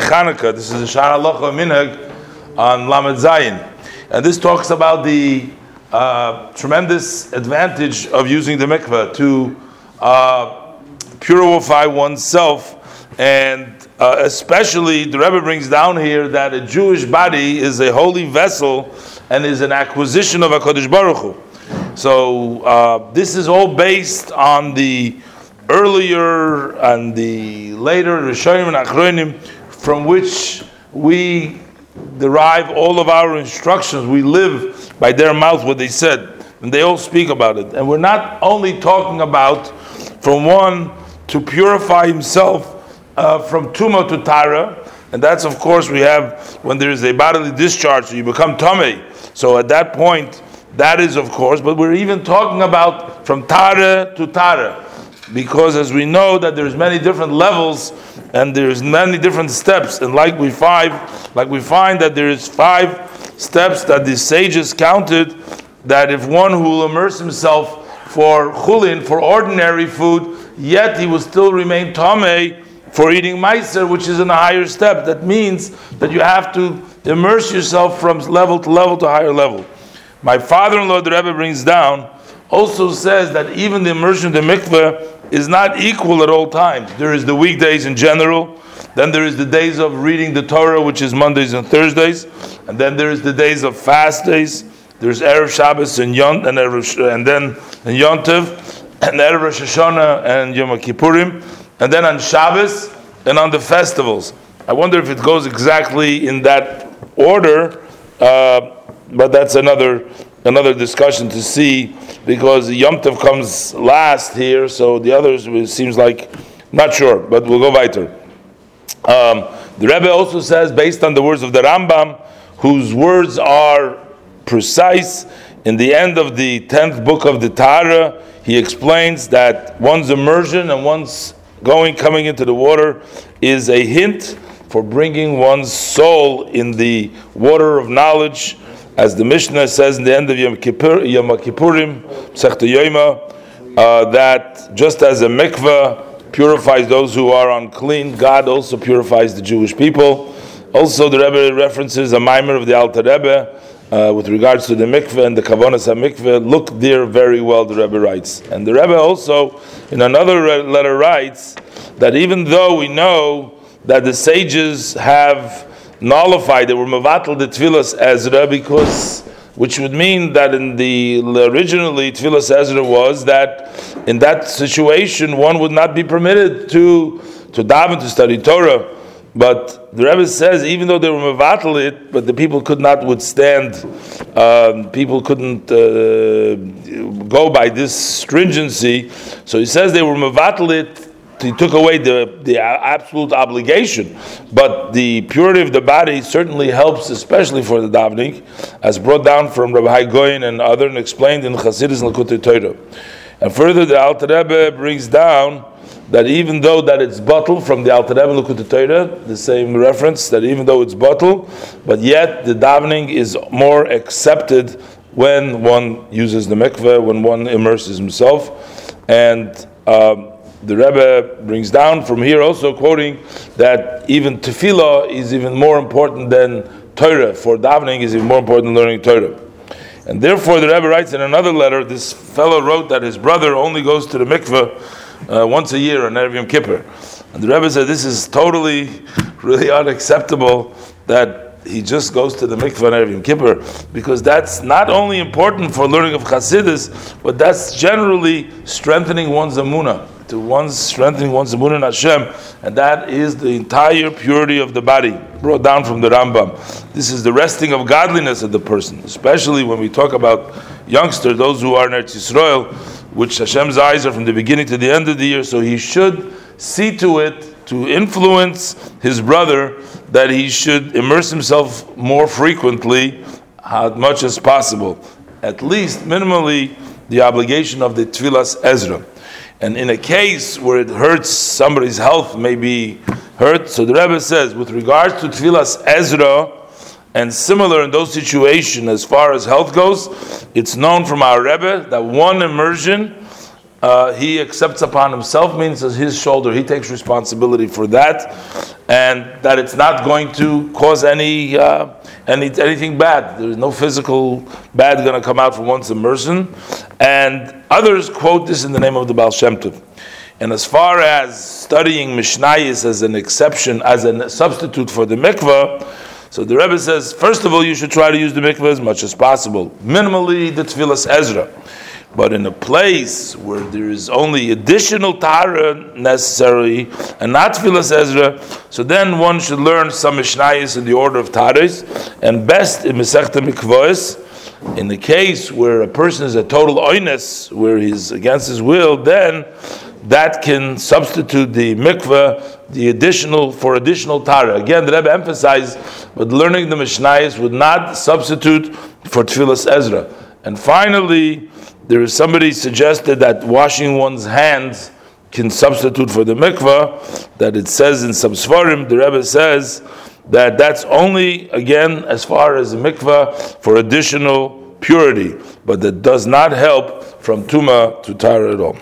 Chanukah. This is the Shara Halacha Minhag on Lamed Zayin. And this talks about the uh, tremendous advantage of using the mikveh to uh, purify oneself. And uh, especially, the Rebbe brings down here that a Jewish body is a holy vessel and is an acquisition of HaKadosh Baruch Hu. So, uh, this is all based on the earlier and the later Rishonim and Achronim from which we derive all of our instructions. We live by their mouth what they said, and they all speak about it. And we're not only talking about from one to purify himself uh, from tuma to tara, and that's of course we have when there is a bodily discharge, so you become tummy. So at that point, that is of course. But we're even talking about from tara to tara because as we know that there's many different levels and there's many different steps. And like we five like we find that there is five steps that the sages counted that if one who will immerse himself for chulin for ordinary food yet he will still remain tame for eating meiser which is in a higher step. That means that you have to immerse yourself from level to level to higher level. My father-in-law the Rebbe brings down also says that even the immersion of the mikveh is not equal at all times. There is the weekdays in general, then there is the days of reading the Torah, which is Mondays and Thursdays, and then there is the days of fast days. There's Erev Shabbos and Yont, and, Erev, and then and Yontiv, and Erev Rosh Hashanah and Yom Kippurim, and then on Shabbos and on the festivals. I wonder if it goes exactly in that order, uh, but that's another another discussion to see because Yom Tov comes last here, so the others seems like not sure, but we'll go weiter. Um, the Rebbe also says, based on the words of the Rambam, whose words are precise, in the end of the tenth book of the Tara, he explains that one's immersion and one's going coming into the water is a hint for bringing one's soul in the water of knowledge as the Mishnah says in the end of Yom, Kippur, Yom Kippurim, uh, that just as a mikveh purifies those who are unclean, God also purifies the Jewish people. Also, the Rebbe references a mimer of the Alter Rebbe uh, with regards to the mikveh and the kavanas mikveh. Look there very well, the Rebbe writes. And the Rebbe also, in another letter, writes that even though we know that the sages have nullified, they were mavatal the Tevilas Ezra because, which would mean that in the originally Tevilas Ezra was that in that situation one would not be permitted to to daven to study Torah. But the Rebbe says even though they were mavatal it, but the people could not withstand. Um, people couldn't uh, go by this stringency. So he says they were mavatal it he took away the, the absolute obligation, but the purity of the body certainly helps, especially for the davening, as brought down from Rabbi Goyin and other and explained in Chassidus Likkutei Torah. And further, the Alter Rebbe brings down that even though that it's bottled from the Alter Rebbe Likkutei Torah, the same reference that even though it's bottled, but yet the davening is more accepted when one uses the mikveh, when one immerses himself, and um, the Rebbe brings down from here also quoting that even tefillah is even more important than Torah. For davening is even more important than learning Torah. And therefore, the Rebbe writes in another letter, this fellow wrote that his brother only goes to the mikveh uh, once a year on Erev Yom Kippur. And the Rebbe said this is totally, really unacceptable that he just goes to the mikveh on Erev Yom Kippur because that's not only important for learning of Chassidus, but that's generally strengthening one's emunah to one's strengthening one's imun in Hashem, and that is the entire purity of the body, brought down from the Rambam. This is the resting of godliness of the person, especially when we talk about youngsters, those who are in Eretz Yisrael, which Hashem's eyes are from the beginning to the end of the year, so he should see to it to influence his brother that he should immerse himself more frequently, as much as possible. At least, minimally, the obligation of the Tevilas Ezra. And in a case where it hurts somebody's health, may be hurt. So the Rebbe says, with regards to Tevilas Ezra, and similar in those situations as far as health goes, it's known from our Rebbe that one immersion uh, he accepts upon himself means as his shoulder, he takes responsibility for that, and that it's not going to cause any, uh, any anything bad. There's no physical bad going to come out from one's immersion. And others quote this in the name of the Baal Shem Tov. And as far as studying Mishnayis as an exception, as a substitute for the mikveh, so the Rebbe says, first of all, you should try to use the mikveh as much as possible. Minimally, the Tevilas Ezra. But in a place where there is only additional Tahara necessary and not Tevilas Ezra, so then one should learn some Mishnayis in the order of Taharis, and best in Mesechta Mikvois. In the case where a person is a total oinus, where he's against his will, then that can substitute the mikveh, the additional for additional tara. Again, the Rebbe emphasized, but learning the Mishnayis would not substitute for Tevilas Ezra. And finally, there is somebody suggested that washing one's hands can substitute for the mikvah. That it says in some svarim, the Rebbe says that that's only again as far as mikvah for additional purity, but that does not help from tuma to tara at all.